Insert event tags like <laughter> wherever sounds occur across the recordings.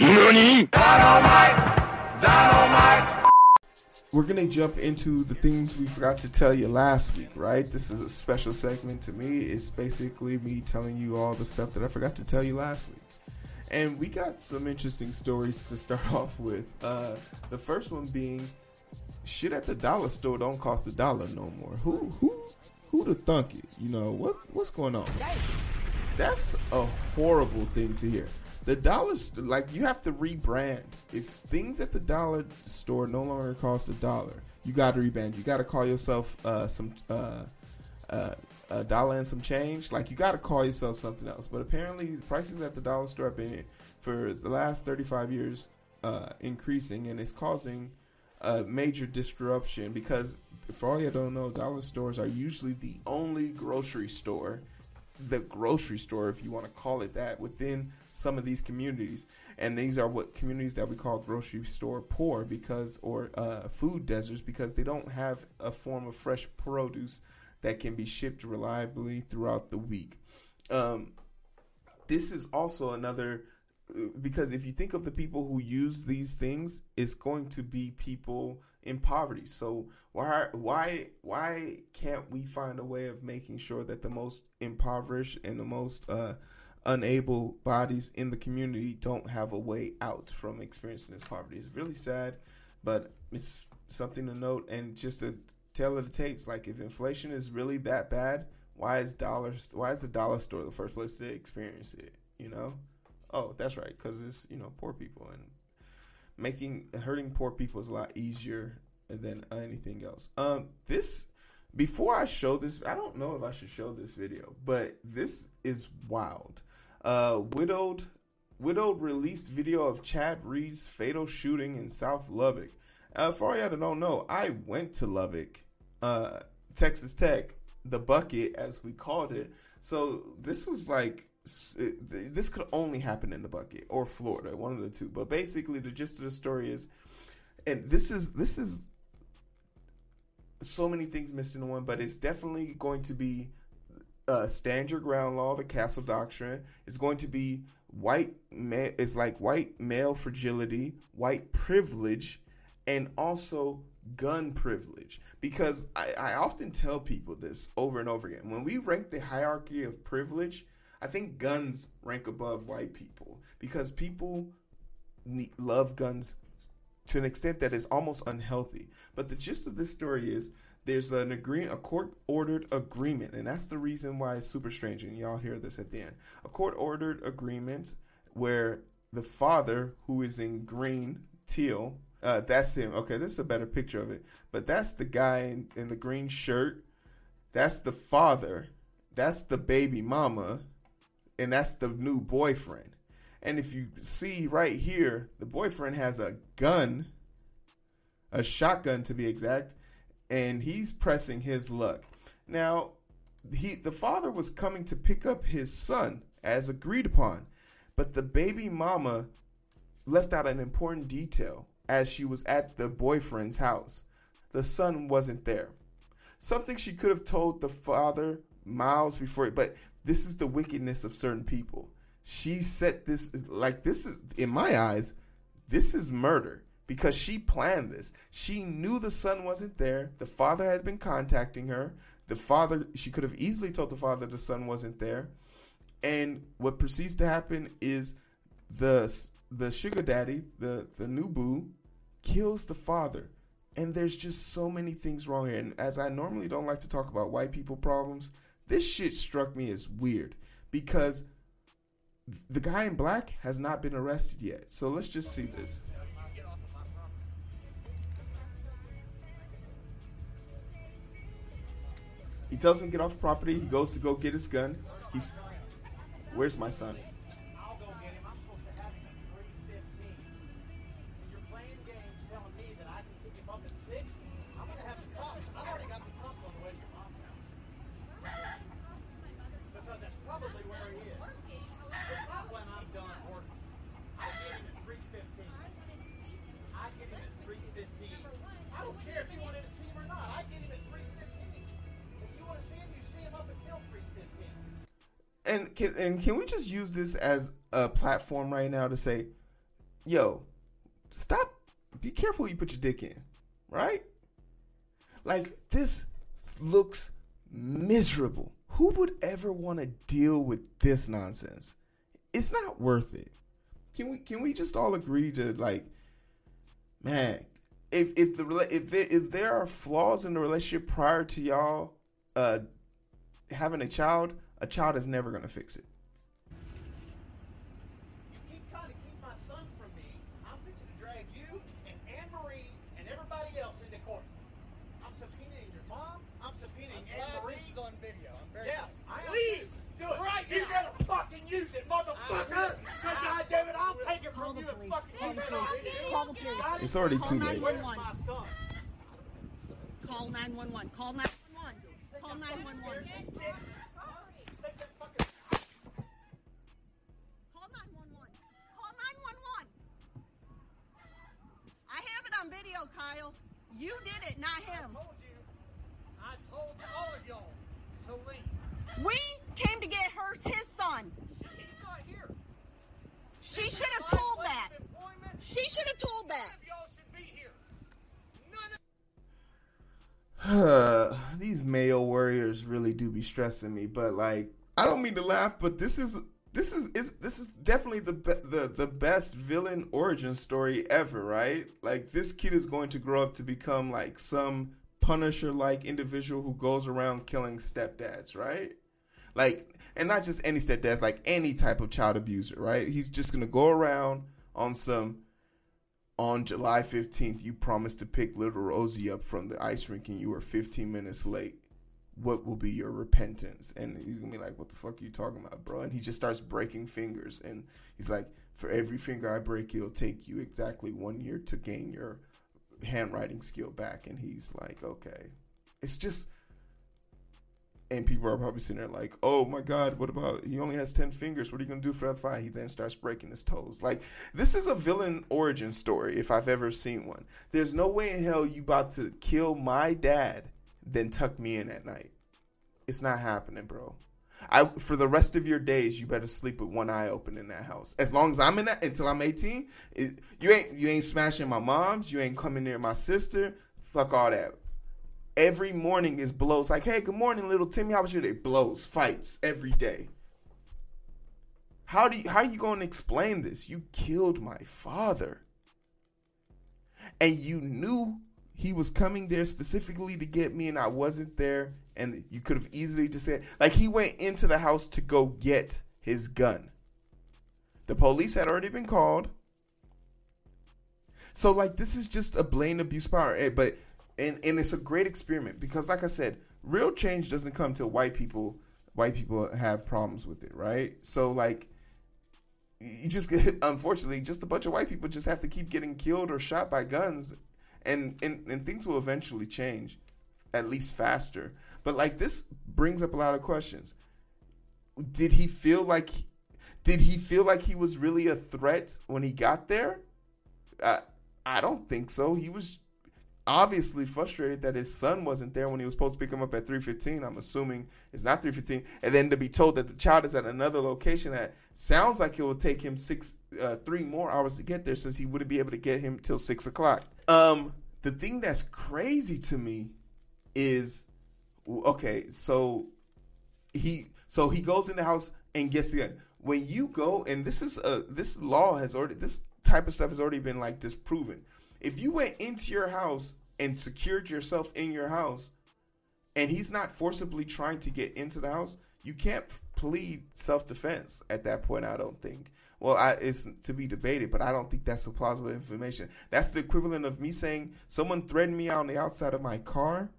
NANI? Dynamite! Dynamite! We're gonna jump into the things we forgot to tell you last week, right? This is a special segment to me. It's basically me telling you all the stuff that I forgot to tell you last week. And we got some interesting stories to start <laughs> off with. Uh, the first one being shit at the dollar store don't cost a dollar no more. Who who who to thunk it? You know what what's going on? That's a horrible thing to hear. The dollar like you have to rebrand. If things at the dollar store no longer cost a dollar, you got to rebrand. You got to call yourself uh, some uh, uh, a dollar and some change. Like you got to call yourself something else. But apparently, prices at the dollar store have been for the last thirty five years uh, increasing, and it's causing a major disruption because for all you don't know, dollar stores are usually the only grocery store, the grocery store, if you want to call it that, within some of these communities. And these are what communities that we call grocery store poor because, or uh, food deserts, because they don't have a form of fresh produce that can be shipped reliably throughout the week. Um, this is also another because if you think of the people who use these things, it's going to be people in poverty. So why why why can't we find a way of making sure that the most impoverished and the most uh, unable bodies in the community don't have a way out from experiencing this poverty? It's really sad, but it's something to note. And just to tell of the tapes, like if inflation is really that bad, why is dollars? Why is the dollar store the first place to experience it? You know. Oh, that's right, because it's you know poor people and making hurting poor people is a lot easier than anything else. Um, this before I show this, I don't know if I should show this video, but this is wild. Uh, widowed widowed released video of Chad Read's fatal shooting in South Lubbock. Uh, for all y'all that don't know, I went to Lubbock, uh, Texas Tech, the bucket as we called it. So this was like this could only happen in the bucket or Florida, one of the two. But basically, the gist of the story is, and this is this is so many things missed in one, but it's definitely going to be uh, stand your ground law, the castle doctrine. It's going to be white. It's like white male fragility, white privilege, and also gun privilege. Because I, I often tell people this over and over again. When we rank the hierarchy of privilege I think guns rank above white people because people need, love guns to an extent that is almost unhealthy. But the gist of this story is there's an agree a court ordered agreement, and that's the reason why it's super strange. And y'all hear this at the end. A court ordered agreement where the father, who is in green teal, uh, that's him. Okay, this is a better picture of it. But that's the guy in, in the green shirt. That's the father. That's the baby mama and that's the new boyfriend. And if you see right here, the boyfriend has a gun, a shotgun to be exact, and he's pressing his luck. Now, he the father was coming to pick up his son as agreed upon, but the baby mama left out an important detail as she was at the boyfriend's house. The son wasn't there. Something she could have told the father miles before, but this is the wickedness of certain people. She set this like this is in my eyes, this is murder because she planned this. She knew the son wasn't there. The father had been contacting her. The father, she could have easily told the father the son wasn't there. And what proceeds to happen is the the sugar daddy, the the new boo, kills the father. And there's just so many things wrong here. And as I normally don't like to talk about white people problems, this shit struck me as weird because the guy in black has not been arrested yet. So let's just see this. He tells him to get off the property. He goes to go get his gun. He's, where's my son? Can and can we just use this as a platform right now to say yo, stop. Be careful you put your dick in, right? Like this looks miserable. Who would ever want to deal with this nonsense? It's not worth it. Can we can we just all agree to like, man? If if the if there if there are flaws in the relationship prior to y'all uh having a child, a child is never gonna fix it. You keep trying to keep my son from me. I'm fixing to drag you and Anne Marie and everybody else into court. I'm subpoenaing your mom. I'm subpoenaing I'm Anne Marie. this is on video. I'm very Yeah, I am. Do it. Right you now. better fucking use it, motherfucker. Cause goddamn it, I'll take it from you and fucking Call use it on police. you. Call the police. Got it? It's already Call too late. Where's 911. Call 911. Call 911. Call 911. It Kyle. You did it, not him. I told you. I told all of y'all to leave. We came to get her, his son. He's not here. She should have told that. She should have told that. None of y'all should be here. None of <sighs> These male warriors really do be stressing me, but like I don't mean to laugh, but this is this is, is this is definitely the be- the the best villain origin story ever, right? Like this kid is going to grow up to become like some Punisher like individual who goes around killing stepdads, right? Like and not just any stepdads, like any type of child abuser, right? He's just gonna go around on some on July 15th, you promised to pick little Rosie up from the ice rink and you were 15 minutes late. What will be your repentance? And he's gonna be like, What the fuck are you talking about, bro? And he just starts breaking fingers. And he's like, For every finger I break, it'll take you exactly one year to gain your handwriting skill back. And he's like, Okay. It's just. And people are probably sitting there like, oh my God, what about he only has 10 fingers? What are you going to do for that fight? He then starts breaking his toes. Like, this is a villain origin story if I've ever seen one. There's no way in hell you about to kill my dad, then tuck me in at night. It's not happening, bro. I for the rest of your days, you better sleep with one eye open in that house. As long as I'm in that until I'm 18, is you ain't you ain't smashing my mom's, you ain't coming near my sister. Fuck all that. Every morning is blows like, hey, good morning, little Timmy. How was your day? Blows, fights every day. How do you, how are you going to explain this? You killed my father. And you knew he was coming there specifically to get me and I wasn't there and you could have easily just said like he went into the house to go get his gun. The police had already been called. So like this is just a blatant abuse power, Eh, but and and it's a great experiment because like I said, real change doesn't come till white people white people have problems with it, right? So like you just get <laughs> unfortunately just a bunch of white people just have to keep getting killed or shot by guns and and, and things will eventually change at least faster. But like this brings up a lot of questions. Did he feel like did he feel like he was really a threat when he got there? Uh, I don't think so. He was obviously frustrated that his son wasn't there when he was supposed to pick him up at 3:15. I'm assuming it's not 3:15, and then to be told that the child is at another location that sounds like it will take him six, uh, three more hours to get there, since he wouldn't be able to get him till six o'clock. Um, the thing that's crazy to me is, okay, so he so he goes in the house and gets the gun. When you go and this is a this law has already this type of stuff has already been like disproven. If you went into your house and secured yourself in your house and he's not forcibly trying to get into the house, you can't plead self defense at that point, I don't think. Well, I, it's to be debated, but I don't think that's a plausible information. That's the equivalent of me saying someone threatened me on the outside of my car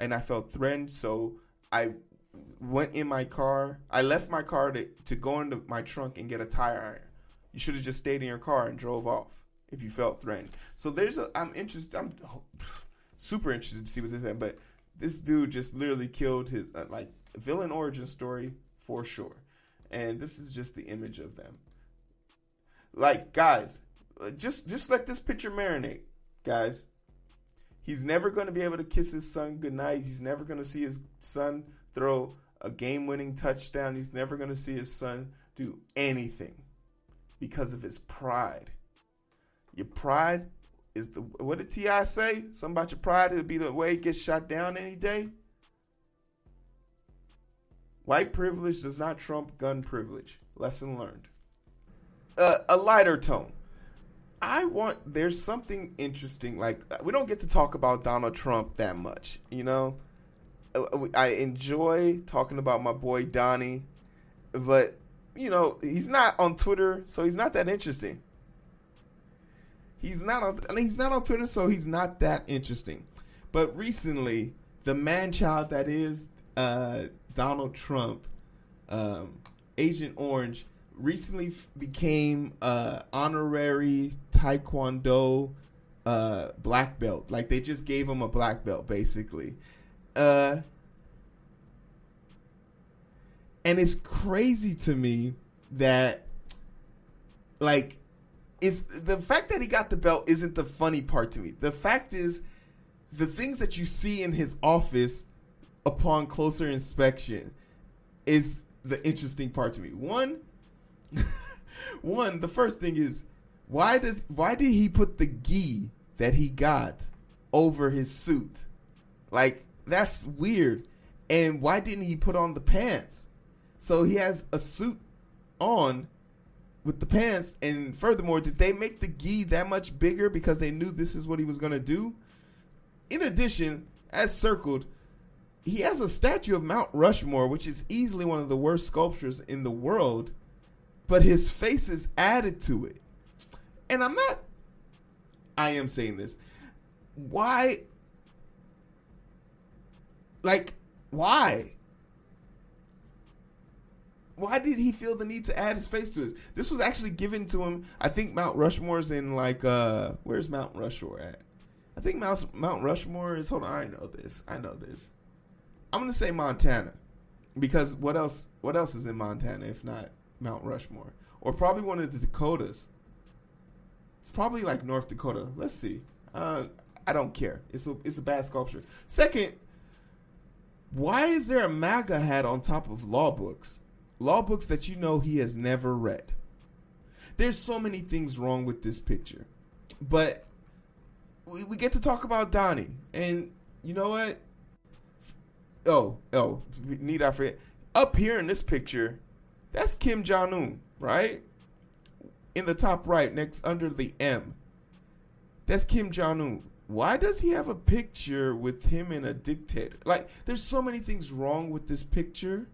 and I felt threatened, so I went in my car. I left my car to, to go into my trunk and get a tire iron. You should have just stayed in your car and drove off if you felt threatened. So there's a. I'm interested. I'm <sighs> super interested to see what this is. But this dude just literally killed his uh, like villain origin story for sure. And this is just the image of them. Like guys, uh, just just let this picture marinate, guys. He's never going to be able to kiss his son goodnight. He's never going to see his son throw a game winning touchdown. He's never going to see his son do anything because of his pride. your pride is the what did T.I. say? Something about your pride it'll be the way it gets shot down any day. White privilege does not trump gun privilege. Lesson learned. Uh, a lighter tone. I want there's something interesting. Like we don't get to talk about Donald Trump that much, you know. Uh, I enjoy talking about my boy Donnie, but you know he's not on Twitter, so he's not that interesting. He's not on. I mean, he's not on Twitter, so he's not that interesting. But recently, the man child that is uh, Donald Trump, um, Agent Orange, recently became uh, honorary Taekwondo uh, black belt. Like they just gave him a black belt, basically. Uh, and it's crazy to me that, like, it's the fact that he got the belt isn't the funny part to me. The fact is, the things that you see in his office upon closer inspection is the interesting part to me. One, <laughs> one, the first thing is why does why did he put the gi that he got over his suit? Like that's weird. And why didn't he put on the pants? So he has a suit on with the pants and furthermore, did they make the gi that much bigger because they knew this is what he was going to do? In addition, as circled, he has a statue of Mount Rushmore, which is easily one of the worst sculptures in the world, but his face is added to it. And I'm not, I am saying this. Why? Like, why? Why did he feel the need to add his face to it? This was actually given to him. I think Mount Rushmore's in like uh where's Mount Rushmore at? I think Mount Mount Rushmore is hold on, I know this. I know this. I'm gonna say Montana. Because what else what else is in Montana if not Mount Rushmore? Or probably one of the Dakotas. It's probably like North Dakota. Let's see. Uh, I don't care. It's a it's a bad sculpture. Second, why is there a MAGA hat on top of law books? Law books that you know he has never read. There's so many things wrong with this picture. But we, we get to talk about Donnie. And you know what? Oh, oh, need I forget? Up here in this picture, that's Kim Jong Un, right? In the top right, next under the M. That's Kim Jong Un. Why does he have a picture with him and a dictator? Like, there's so many things wrong with this picture,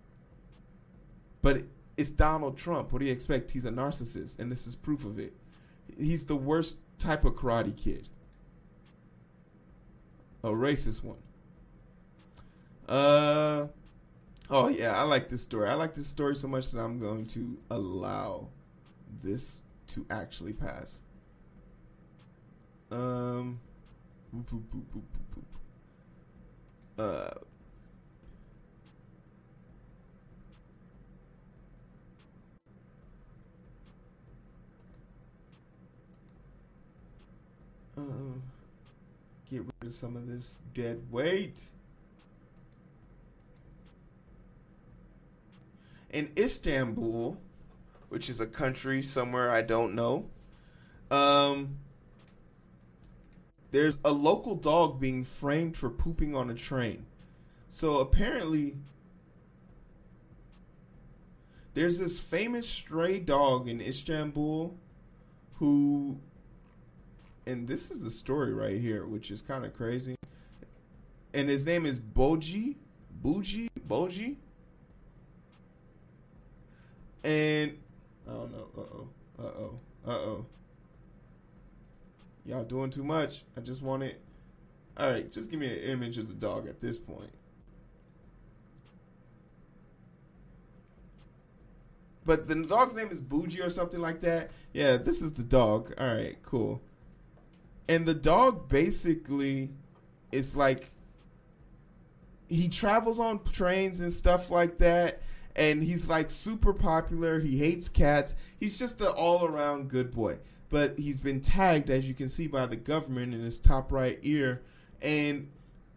but it's Donald Trump. What do you expect? He's a narcissist, and this is proof of it. He's the worst type of karate kid, a racist one. Uh, oh yeah, I like this story. I like this story so much that I'm going to allow this to actually pass. Um, boop, boop, boop, boop, boop, boop. uh, um, get rid of some of this dead weight. In Istanbul, which is a country somewhere I don't know, um, there's a local dog being framed for pooping on a train. So apparently, there's this famous stray dog in Istanbul who, and this is the story right here, which is kind of crazy. And his name is Boji, Bougie, Boji and I don't know. Uh oh. Uh oh. Uh oh. Y'all doing too much. I just want it. All right, just give me an image of the dog at this point. But the dog's name is Bougie or something like that. Yeah, this is the dog. All right, cool. And the dog basically is like he travels on trains and stuff like that and he's like super popular. He hates cats. He's just an all around good boy. But he's been tagged, as you can see, by the government in his top right ear, and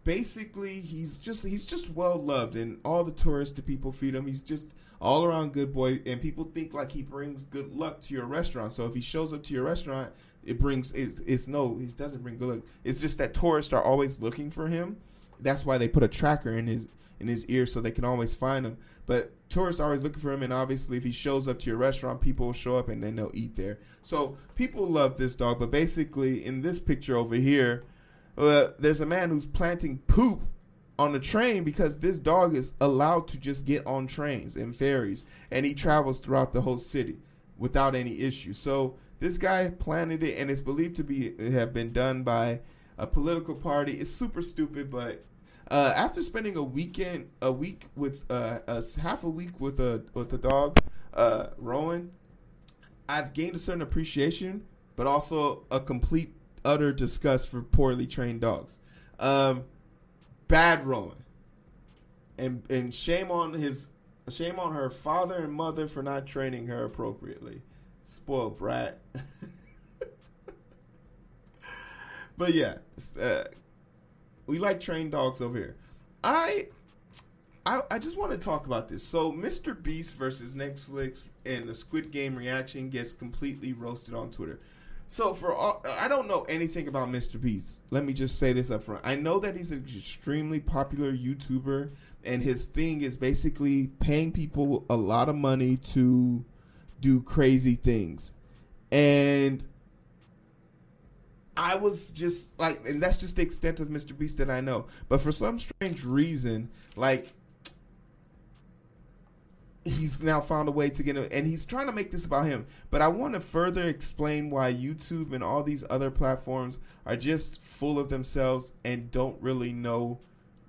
basically he's just he's just well loved, and all the tourists, the people feed him. He's just all around good boy, and people think like he brings good luck to your restaurant. So if he shows up to your restaurant, it brings it, it's no it doesn't bring good luck it's just that tourists are always looking for him that's why they put a tracker in his in his ear so they can always find him but tourists are always looking for him and obviously if he shows up to your restaurant people will show up and then they'll eat there so people love this dog but basically in this picture over here uh, there's a man who's planting poop on the train because this dog is allowed to just get on trains and ferries and he travels throughout the whole city without any issue. So this guy planted it and it's believed to be have been done by a political party. It's super stupid, but uh, after spending a weekend, a week with uh, a half a week with a with a dog, uh, Rowan, I've gained a certain appreciation, but also a complete utter disgust for poorly trained dogs. Um, bad Rowan, and and shame on his shame on her father and mother for not training her appropriately. Spoiled brat. <laughs> but yeah, uh, we like trained dogs over here. I, I, I just want to talk about this. So, Mr. Beast versus Netflix and the Squid Game reaction gets completely roasted on Twitter. So for all, I don't know anything about Mr. Beast. Let me just say this up front. I know that he's an extremely popular YouTuber, and his thing is basically paying people a lot of money to do crazy things. And I was just like, and that's just the extent of Mr. Beast that I know. But for some strange reason, like he's now found a way to get it, and he's trying to make this about him. But I want to further explain why YouTube and all these other platforms are just full of themselves and don't really know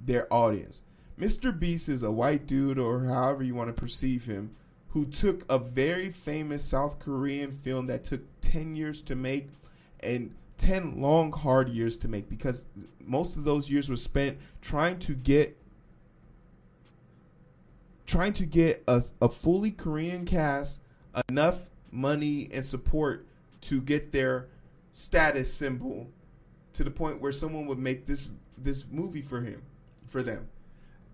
their audience. Mr. Beast is a white dude, or however you want to perceive him, who took a very famous South Korean film that took 10 years to make and 10 long, hard years to make because most of those years were spent trying to get trying to get a, a fully Korean cast enough money and support to get their status symbol to the point where someone would make this this movie for him for them.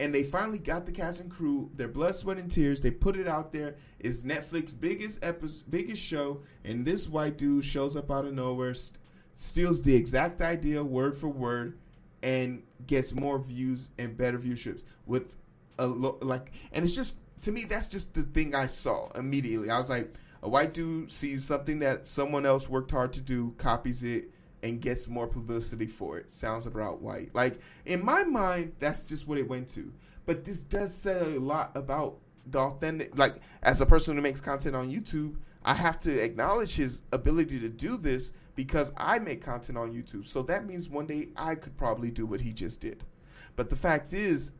And they finally got the cast and crew. Their blood sweat and tears. They put it out there. It's netflix biggest episode biggest show. And this white dude shows up out of nowhere st- steals the exact idea word for word and gets more views and better viewerships with a lo- like, and it's just to me that's just the thing I saw immediately. I was like, a white dude sees something that someone else worked hard to do, copies it, and gets more publicity for it. Sounds about white. Like in my mind, that's just what it went to. But this does say a lot about the authentic. Like as a person who makes content on YouTube, I have to acknowledge his ability to do this because I make content on YouTube. So that means one day I could probably do what he just did. But the fact is,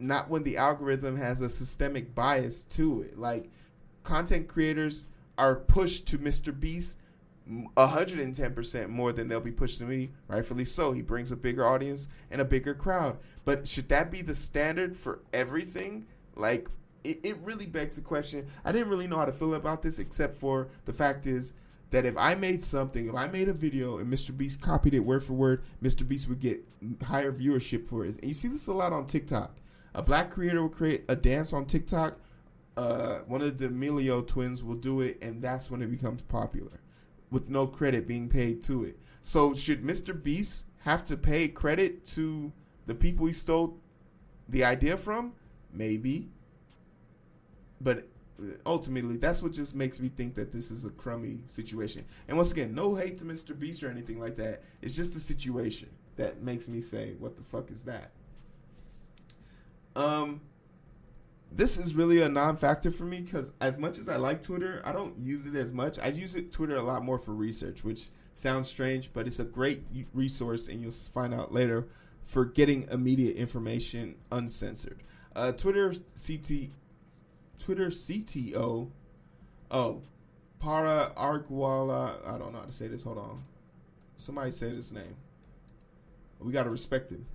not when the algorithm has a systemic bias to it. Like content creators are pushed to Mr. Beast 110% more than they'll be pushed to me, rightfully so. He brings a bigger audience and a bigger crowd. But should that be the standard for everything? Like, it, it really begs the question. I didn't really know how to feel about this, except for the fact is that if I made something, if I made a video and Mr. Beast copied it word for word, Mr. Beast would get higher viewership for it. And you see this a lot on TikTok a black creator will create a dance on TikTok. Uh, one of the D'Amelio twins will do it, and that's when it becomes popular, with no credit being paid to it. So, should Mr. Beast have to pay credit to the people he stole the idea from? Maybe, but ultimately, that's what just makes me think that this is a crummy situation. And once again, no hate to Mr. Beast or anything like that. It's just a situation that makes me say, "What the fuck is that?" Um, this is really a non-factor for me because as much as I like Twitter, I don't use it as much. I use it Twitter a lot more for research, which sounds strange, but it's a great resource, and you'll find out later for getting immediate information uncensored. Uh, Twitter CT, Twitter CTO, oh, Para Arguala. I don't know how to say this. Hold on, somebody say this name. We gotta respect him.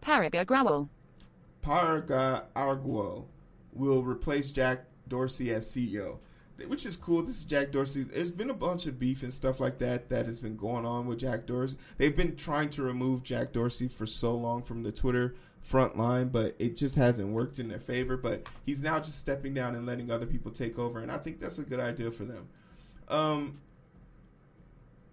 Paraga Growell. Parga Arguo will replace Jack Dorsey as CEO, which is cool. This is Jack Dorsey. There's been a bunch of beef and stuff like that that has been going on with Jack Dorsey. They've been trying to remove Jack Dorsey for so long from the Twitter front line, but it just hasn't worked in their favor. But he's now just stepping down and letting other people take over, and I think that's a good idea for them. Um,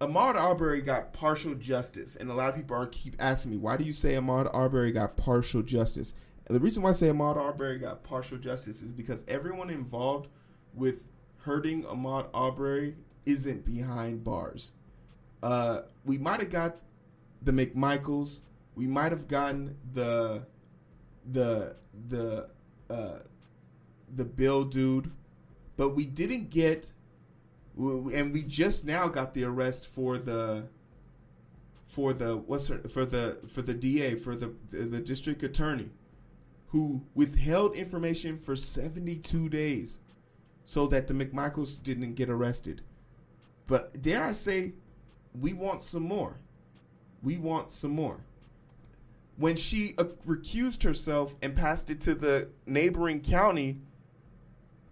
Ahmaud Arbery got partial justice, and a lot of people are keep asking me, why do you say Ahmaud Arbery got partial justice? And the reason why I say Ahmaud Arbery got partial justice is because everyone involved with hurting Ahmaud Arbery isn't behind bars. Uh, we might have got the McMichaels. We might have gotten the the the uh, the Bill dude, but we didn't get. And we just now got the arrest for the for the what's her, for the for the DA for the the district attorney who withheld information for 72 days so that the McMichaels didn't get arrested. But dare I say, we want some more. We want some more. When she recused herself and passed it to the neighboring county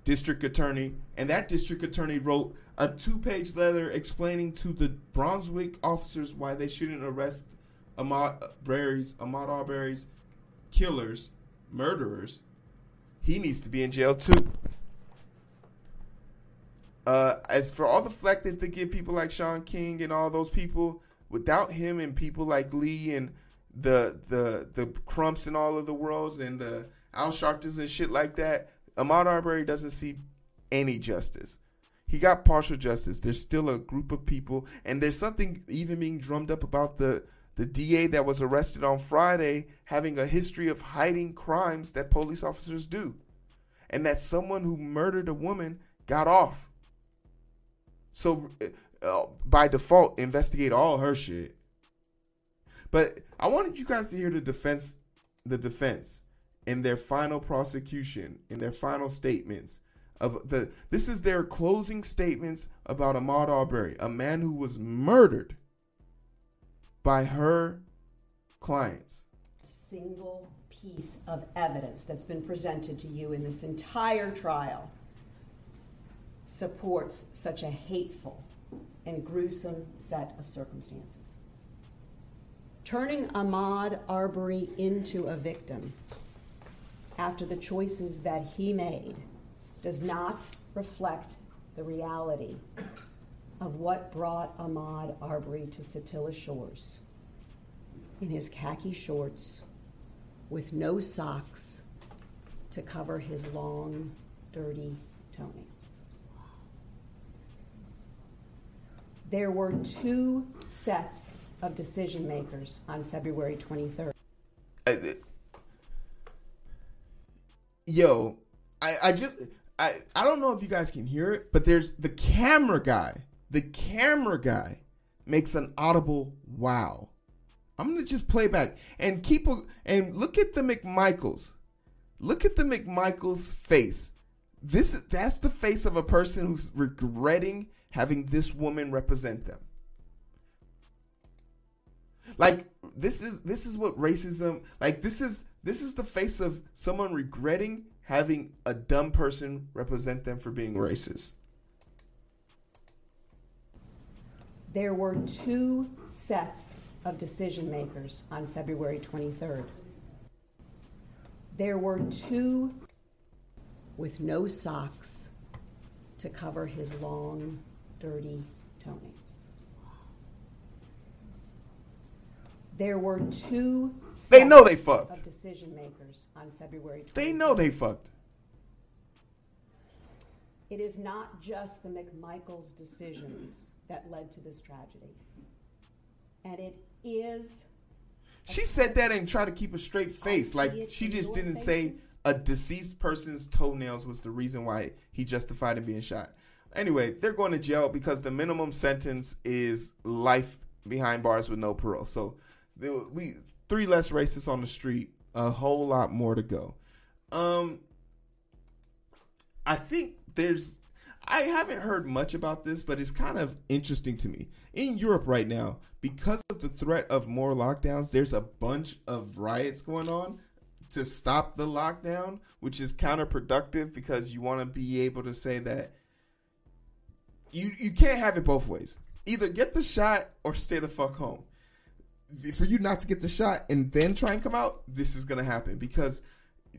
district attorney, and that district attorney wrote a two page letter explaining to the Brunswick officers why they shouldn't arrest Arbery's, Ahmaud Arbery's killers, murderers. He needs to be in jail too. Uh, as for all the flack that they give people like Shaun King and all those people, without him and people like Lee and the the the Crumps and all of the worlds and the Al Sharptons and shit like that, Ahmaud Arbery doesn't see any justice. He got partial justice. There's still a group of people, and there's something even being drummed up about the the DA that was arrested on Friday having a history of hiding crimes that police officers do, and that someone who murdered a woman got off. So uh, by default, investigate all her shit. But I wanted you guys to hear the defense, the defense, in their final prosecution, in their final statements of the. This is their closing statements about Ahmaud Arbery, a man who was murdered by her clients. Single piece of evidence that's been presented to you in this entire trial supports such a hateful and gruesome set of circumstances. Turning Ahmaud Arbery into a victim after the choices that he made does not reflect the reality of what brought Ahmaud Arbery to Satilla Shores in his khaki shorts with no socks to cover his long, dirty toenails. There were two sets of decision makers on February 23rd. Uh, yo, I, I just I, I don't know if you guys can hear it, but there's the camera guy. The camera guy makes an audible wow. I'm gonna just play back and keep a, and look at the McMichaels. Look at the McMichaels face. This that's the face of a person who's regretting having this woman represent them. Like this is this is what racism like this is this is the face of someone regretting having a dumb person represent them for being racist. There were two sets of decision makers on February 23rd. There were two with no socks to cover his long dirty toenails. There were two. They know they fucked. Of decision makers on February. 23rd. They know they fucked. It is not just the McMichaels decisions that led to this tragedy, and it is. She said that and tried to keep a straight face. Like she just didn't say a deceased person's toenails was the reason why he justified him being shot. Anyway, they're going to jail because the minimum sentence is life behind bars with no parole. So we three less racists on the street, a whole lot more to go. Um, I think there's. I haven't heard much about this, but it's kind of interesting to me. In Europe right now, because of the threat of more lockdowns, there's a bunch of riots going on to stop the lockdown, which is counterproductive because you want to be able to say that you you can't have it both ways. Either get the shot or stay the fuck home. For you not to get the shot and then try and come out, this is gonna happen because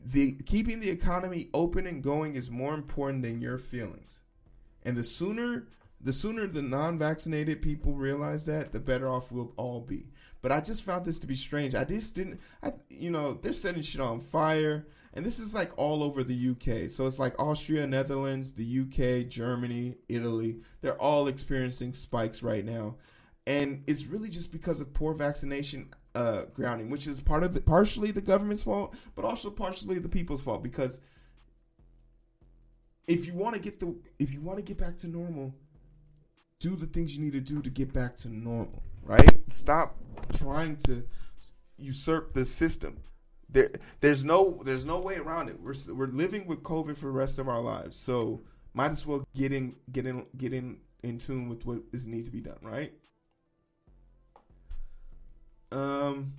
the keeping the economy open and going is more important than your feelings. And the sooner the sooner the non-vaccinated people realize that, the better off we'll all be. But I just found this to be strange. I just didn't. I you know they're setting shit on fire, and this is like all over the UK. So it's like Austria, Netherlands, the UK, Germany, Italy. They're all experiencing spikes right now, and it's really just because of poor vaccination uh, grounding, which is part of the, partially the government's fault, but also partially the people's fault because if you want to get the if you want to get back to normal, do the things you need to do to get back to normal, right? Stop trying to usurp the system. There, there's no, there's no way around it. We're we're living with COVID for the rest of our lives, so might as well get in, get in, get in, in tune with what is needs to be done, right? Um,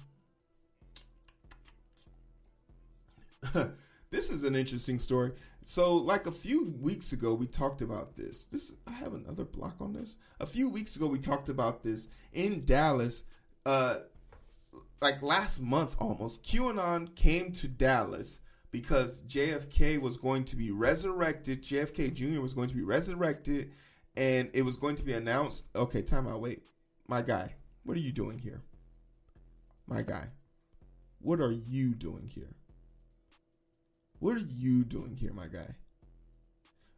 <laughs> this is an interesting story. So, like a few weeks ago, we talked about this. This I have another block on this. A few weeks ago, we talked about this in Dallas. Uh, like last month almost, QAnon came to Dallas because JFK was going to be resurrected. JFK Jr. was going to be resurrected, and it was going to be announced. Okay, time out. Wait, my guy, what are you doing here? My guy, what are you doing here? What are you doing here, my guy?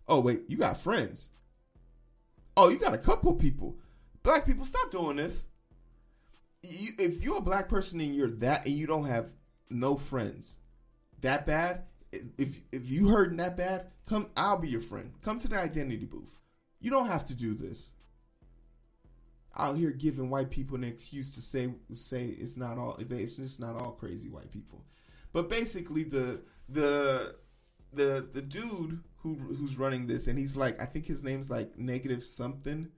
Oh, wait, you got friends. Oh, you got a couple people. Black people, stop doing this. You, if you're a black person and you're that and you don't have no friends that bad, if if you hurting that bad, come I'll be your friend. Come to the identity booth. You don't have to do this. Out here giving white people an excuse to say say it's not all it's just not all crazy white people. But basically the the the the dude who who's running this and he's like I think his name's like negative something.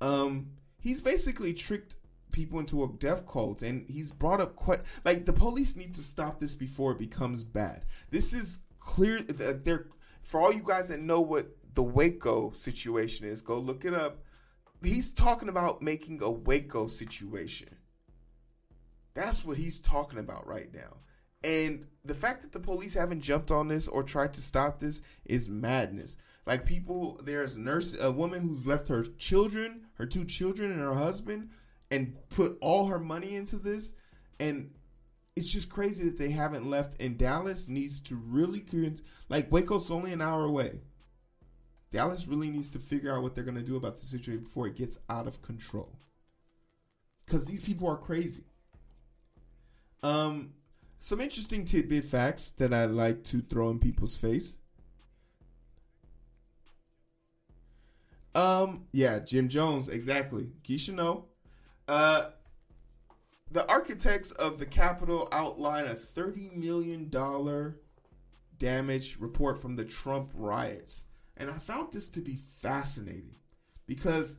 Um he's basically tricked people into a death cult and he's brought up quite like the police need to stop this before it becomes bad. This is clear that they're for all you guys that know what the Waco situation is, go look it up. He's talking about making a Waco situation. That's what he's talking about right now. And the fact that the police haven't jumped on this or tried to stop this is madness. Like people, there's nurse, a woman who's left her children, her two children, and her husband, and put all her money into this. And it's just crazy that they haven't left. And Dallas needs to really, like Waco's only an hour away. Dallas really needs to figure out what they're going to do about the situation before it gets out of control. Because these people are crazy. Um, some interesting tidbit facts that I like to throw in people's face. Um, yeah, Jim Jones, exactly. Keisha know. Uh, the architects of the Capitol outline a $30 million damage report from the Trump riots. And I found this to be fascinating because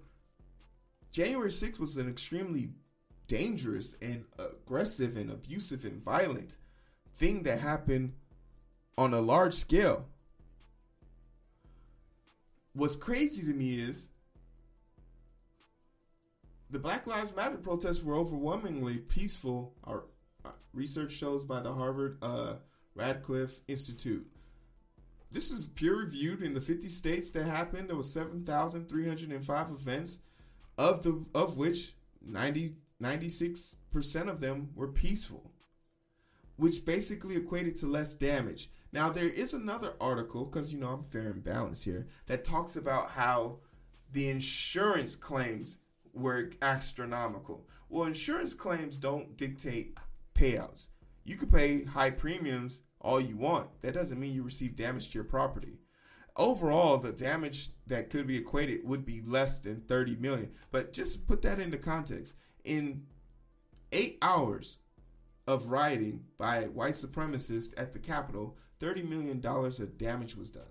January 6th was an extremely dangerous and aggressive and abusive and violent thing that happened on a large scale. What's crazy to me is the Black Lives Matter protests were overwhelmingly peaceful. Our research shows by the Harvard uh, Radcliffe Institute. This is peer reviewed in the 50 states that happened. There was 7,305 events, of the of which 90 96% of them were peaceful, which basically equated to less damage. Now, there is another article, because you know I'm fair and balanced here, that talks about how the insurance claims were astronomical. Well, insurance claims don't dictate payouts. You could pay high premiums all you want. That doesn't mean you receive damage to your property. Overall, the damage that could be equated would be less than 30 million. But just put that into context in eight hours of rioting by white supremacists at the Capitol, $30 million of damage was done.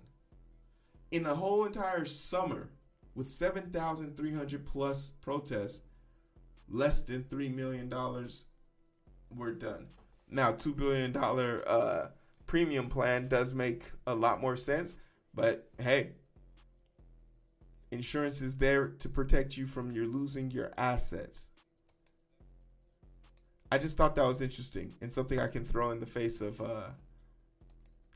In the whole entire summer, with 7,300 plus protests, less than $3 million were done. Now, $2 billion uh, premium plan does make a lot more sense, but hey, insurance is there to protect you from your losing your assets. I just thought that was interesting and something I can throw in the face of uh,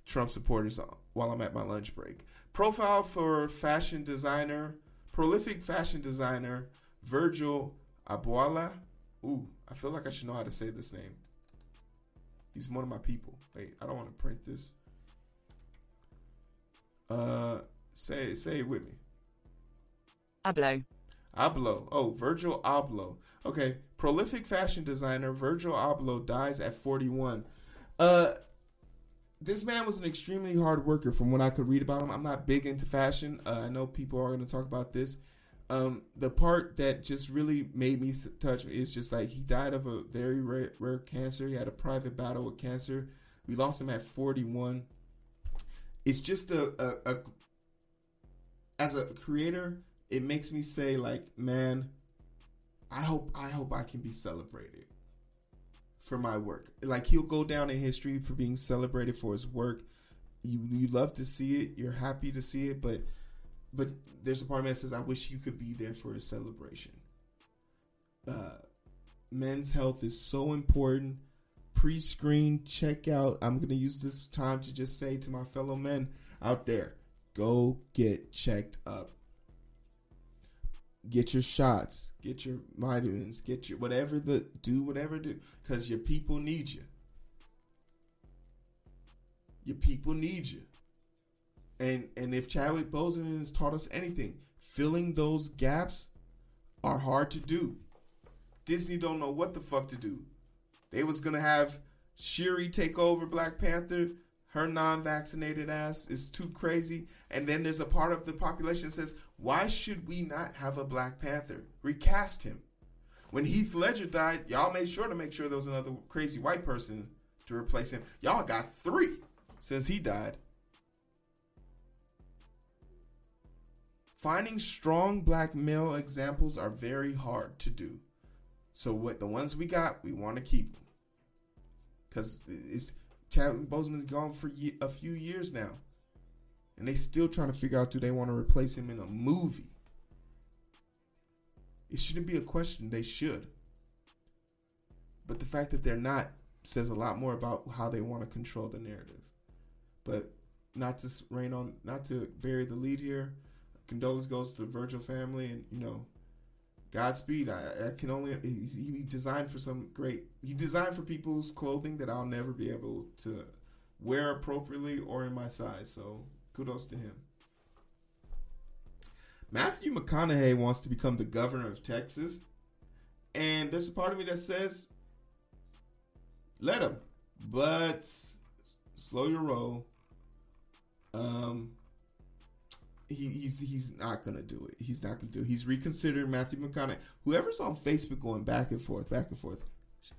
Trump supporters while I'm at my lunch break. Profile for fashion designer prolific fashion designer Virgil Abloh. Ooh, I feel like I should know how to say this name. He's one of my people. Wait, I don't want to print this. Uh, say say it with me. Abloh. Abloh. Oh, Virgil Abloh. Okay, prolific fashion designer Virgil Abloh dies at 41. Uh, this man was an extremely hard worker from what I could read about him. I'm not big into fashion. Uh, I know people are going to talk about this. Um, the part that just really made me touch is just like he died of a very rare, rare cancer. He had a private battle with cancer. We lost him at 41. It's just a, a, a as a creator, it makes me say like, man, I hope I hope I can be celebrated for my work. Like he'll go down in history for being celebrated for his work. You you love to see it. You're happy to see it, but but there's a part of me that says I wish you could be there for a celebration. Uh, men's health is so important. Pre-screen checkout. I'm gonna use this time to just say to my fellow men out there, go get checked up. Get your shots, get your vitamins, get your whatever the do whatever do because your people need you. Your people need you. And and if Chadwick Boseman has taught us anything, filling those gaps are hard to do. Disney don't know what the fuck to do. They was gonna have Shuri take over Black Panther. Her non-vaccinated ass is too crazy. And then there's a part of the population says, why should we not have a Black Panther? Recast him. When Heath Ledger died, y'all made sure to make sure there was another crazy white person to replace him. Y'all got three since he died. Finding strong black male examples are very hard to do. So what the ones we got, we want to keep. Cause it's Chadwick Boseman's gone for ye- a few years now, and they still trying to figure out do they want to replace him in a movie. It shouldn't be a question. They should. But the fact that they're not says a lot more about how they want to control the narrative. But not to rain on, not to bury the lead here. Condolence goes to the Virgil family, and you know, Godspeed. I, I can only he, designed for some great. He designed for people's clothing that I'll never be able to wear appropriately or in my size. So kudos to him. Matthew McConaughey wants to become the governor of Texas, and there's a part of me that says, let him, but slow your roll. Um, he, he's he's not gonna do it. He's not gonna do it. He's reconsidered Matthew McConaughey. Whoever's on Facebook going back and forth, back and forth.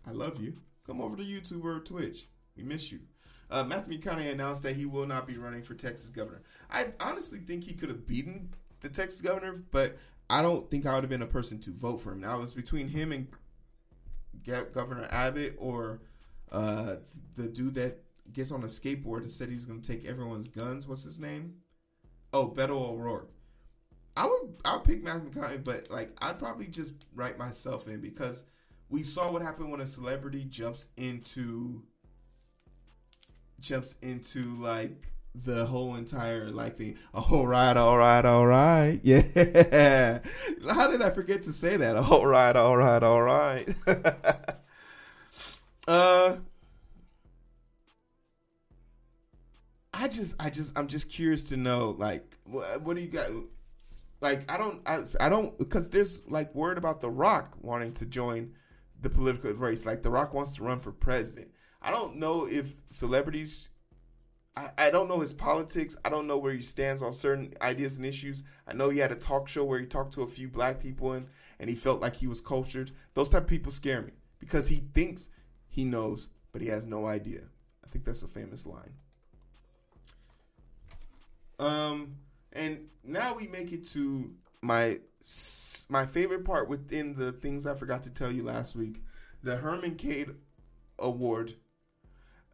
I love you. Come over to YouTube or Twitch. We miss you. Uh, Matthew McConaughey announced that he will not be running for Texas governor. I honestly think he could have beaten the Texas governor, but I don't think I would have been a person to vote for him. Now it was between him and Governor Abbott or uh, the dude that gets on a skateboard and said he's going to take everyone's guns. What's his name? Oh, Beto O'Rourke. I would I'll pick Matthew McConaughey, but like I'd probably just write myself in because we saw what happened when a celebrity jumps into jumps into like the whole entire like thing. All right, all right, all right. <laughs> Yeah. How did I forget to say that? All right, all right, all right. <laughs> uh I just, I just, I'm just curious to know, like, what, what do you got? Like, I don't, I, I don't, because there's like word about The Rock wanting to join the political race. Like, The Rock wants to run for president. I don't know if celebrities, I, I don't know his politics. I don't know where he stands on certain ideas and issues. I know he had a talk show where he talked to a few black people and, and he felt like he was cultured. Those type of people scare me because he thinks he knows, but he has no idea. I think that's a famous line. Um, and now we make it to my my favorite part within the things I forgot to tell you last week, the Herman Cain Award.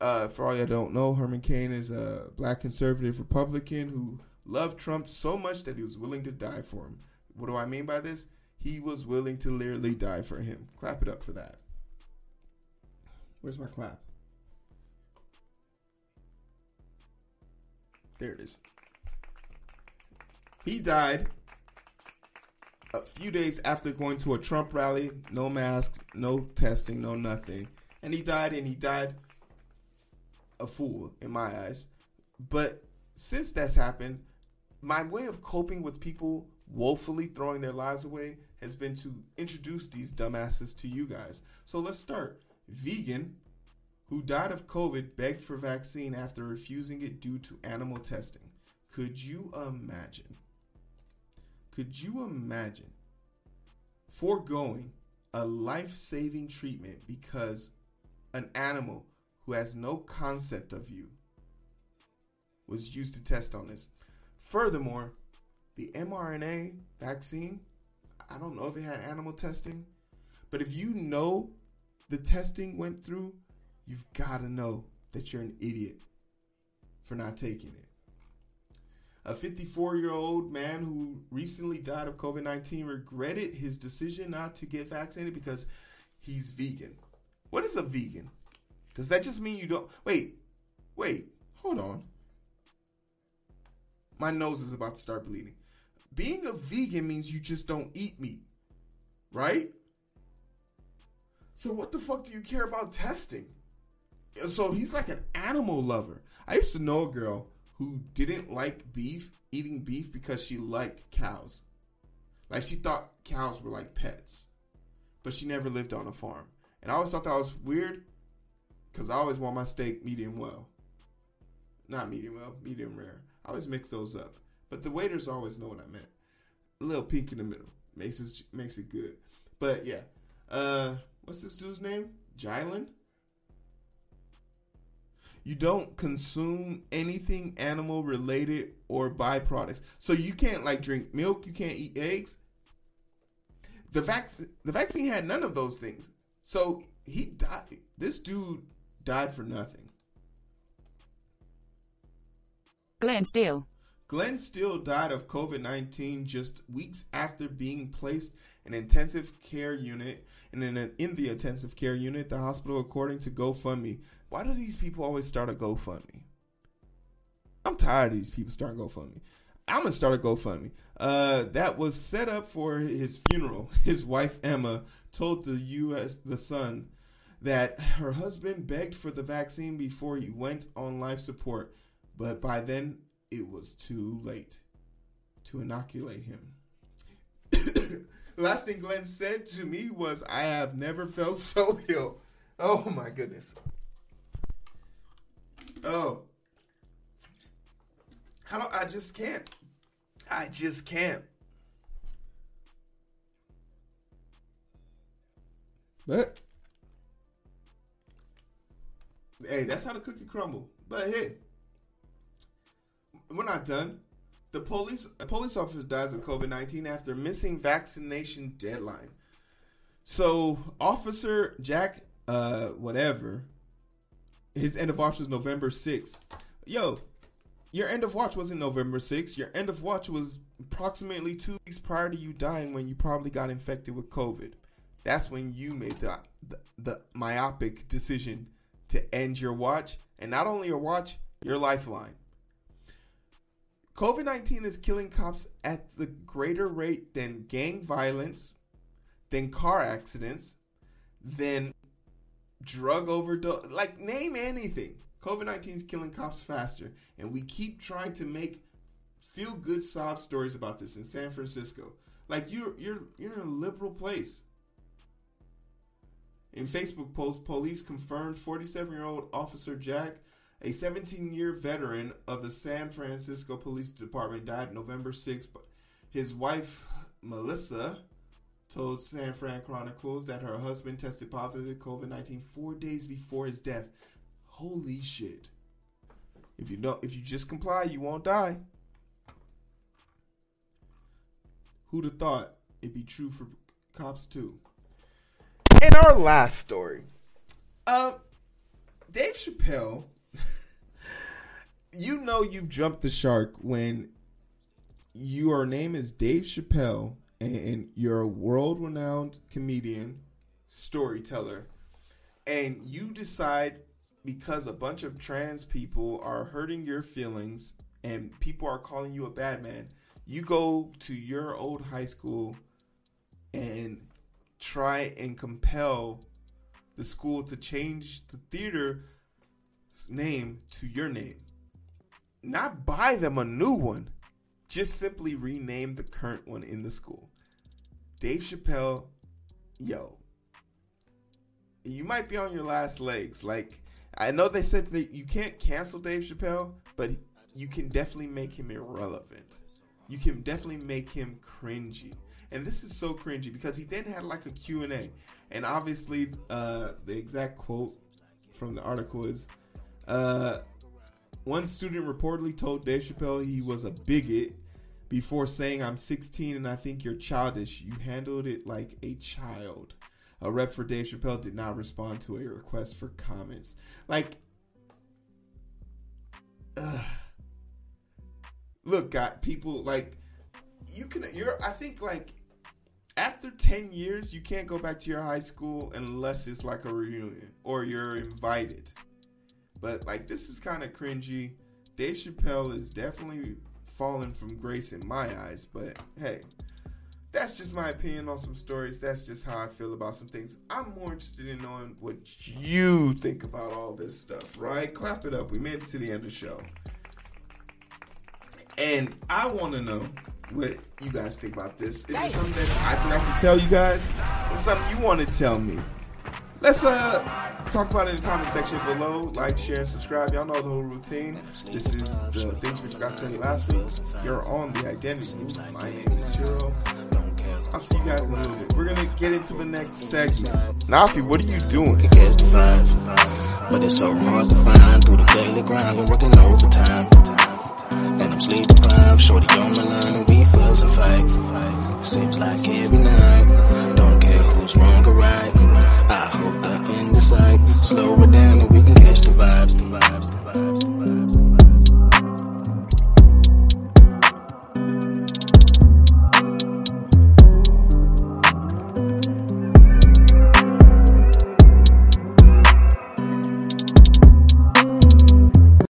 Uh, for all you don't know, Herman Cain is a black conservative Republican who loved Trump so much that he was willing to die for him. What do I mean by this? He was willing to literally die for him. Clap it up for that. Where's my clap? There it is. He died a few days after going to a Trump rally, no mask, no testing, no nothing. And he died, and he died a fool in my eyes. But since that's happened, my way of coping with people woefully throwing their lives away has been to introduce these dumbasses to you guys. So let's start. Vegan, who died of COVID, begged for vaccine after refusing it due to animal testing. Could you imagine? Could you imagine foregoing a life saving treatment because an animal who has no concept of you was used to test on this? Furthermore, the mRNA vaccine, I don't know if it had animal testing, but if you know the testing went through, you've got to know that you're an idiot for not taking it. A 54 year old man who recently died of COVID 19 regretted his decision not to get vaccinated because he's vegan. What is a vegan? Does that just mean you don't. Wait, wait, hold on. My nose is about to start bleeding. Being a vegan means you just don't eat meat, right? So, what the fuck do you care about testing? So, he's like an animal lover. I used to know a girl who didn't like beef, eating beef because she liked cows. Like she thought cows were like pets, but she never lived on a farm. And I always thought that was weird because I always want my steak medium well. Not medium well, medium rare. I always mix those up. But the waiters always know what I meant. A little pink in the middle makes it makes it good. But yeah, uh, what's this dude's name? Jylan. You don't consume anything animal related or byproducts. So you can't like drink milk. You can't eat eggs. The vac the vaccine had none of those things. So he died. This dude died for nothing. Glenn Steele. Glenn Steele died of COVID 19 just weeks after being placed in intensive care unit and in, an, in the intensive care unit, the hospital, according to GoFundMe. Why do these people always start a GoFundMe? I'm tired of these people starting GoFundMe. I'm gonna start a GoFundMe. Uh, that was set up for his funeral. <laughs> His wife Emma told the U.S. the Sun that her husband begged for the vaccine before he went on life support, but by then it was too late to inoculate him. <coughs> last thing Glenn said to me was, I have never felt <laughs> so ill. Oh my goodness. Oh. How do I just can't. I just can't. But hey, that's how the cookie crumble. But hey, we're not done. The police a police officer dies of COVID nineteen after missing vaccination deadline. So Officer Jack, uh, whatever, his end of watch was November sixth. Yo, your end of watch wasn't November 6th. Your end of watch was approximately two weeks prior to you dying when you probably got infected with COVID. That's when you made the, the, the myopic decision to end your watch. And not only your watch, your lifeline. COVID 19 is killing cops at the greater rate than gang violence, than car accidents, than drug overdose. Like, name anything. COVID 19 is killing cops faster. And we keep trying to make feel good sob stories about this in San Francisco. Like you're you're you're in a liberal place. In Facebook post, police confirmed 47-year-old Officer Jack, a 17-year veteran of the San Francisco Police Department, died November 6th. But his wife, Melissa, told San Fran Chronicles that her husband tested positive COVID-19 four days before his death. Holy shit. If you don't if you just comply, you won't die. Who'd have thought it'd be true for cops too? And our last story. Uh Dave Chappelle <laughs> you know you've jumped the shark when your name is Dave Chappelle and you're a world renowned comedian, storyteller, and you decide because a bunch of trans people are hurting your feelings and people are calling you a bad man, you go to your old high school and try and compel the school to change the theater's name to your name. Not buy them a new one, just simply rename the current one in the school. Dave Chappelle, yo, you might be on your last legs. Like, I know they said that you can't cancel Dave Chappelle, but you can definitely make him irrelevant. You can definitely make him cringy. And this is so cringy because he then had like a Q&A. And obviously, uh, the exact quote from the article is, uh, one student reportedly told Dave Chappelle he was a bigot before saying, I'm 16 and I think you're childish. You handled it like a child. A rep for Dave Chappelle did not respond to a request for comments. Like, ugh. look, God, people like you can. You're. I think like after ten years, you can't go back to your high school unless it's like a reunion or you're invited. But like this is kind of cringy. Dave Chappelle is definitely fallen from grace in my eyes. But hey, that's just my opinion on some stories. That's just how I feel about some things. I'm more interested in knowing what you think about all this stuff, right? Clap it up. We made it to the end of the show. And I want to know what you guys think about this. Is this something that I forgot to tell you guys? Is something you want to tell me? Let's uh talk about it in the comment section below. Like, share, and subscribe. Y'all know the whole routine. This is the things we forgot to tell you last week. You're on the identity. Group. My name is Heero. I'll see you guys in a little bit. We're gonna get into the next segment. Nafi, what are you doing? can catch the vibe. But it's so hard to find through the daily grind. Been working overtime. And I'm sleep deprived. Shorty on the line and we fuss and fight. Seems like every night. Don't care who's wrong or right. I hope the end is sight. Slow it down and we can catch the vibes. The vibes, the vibes.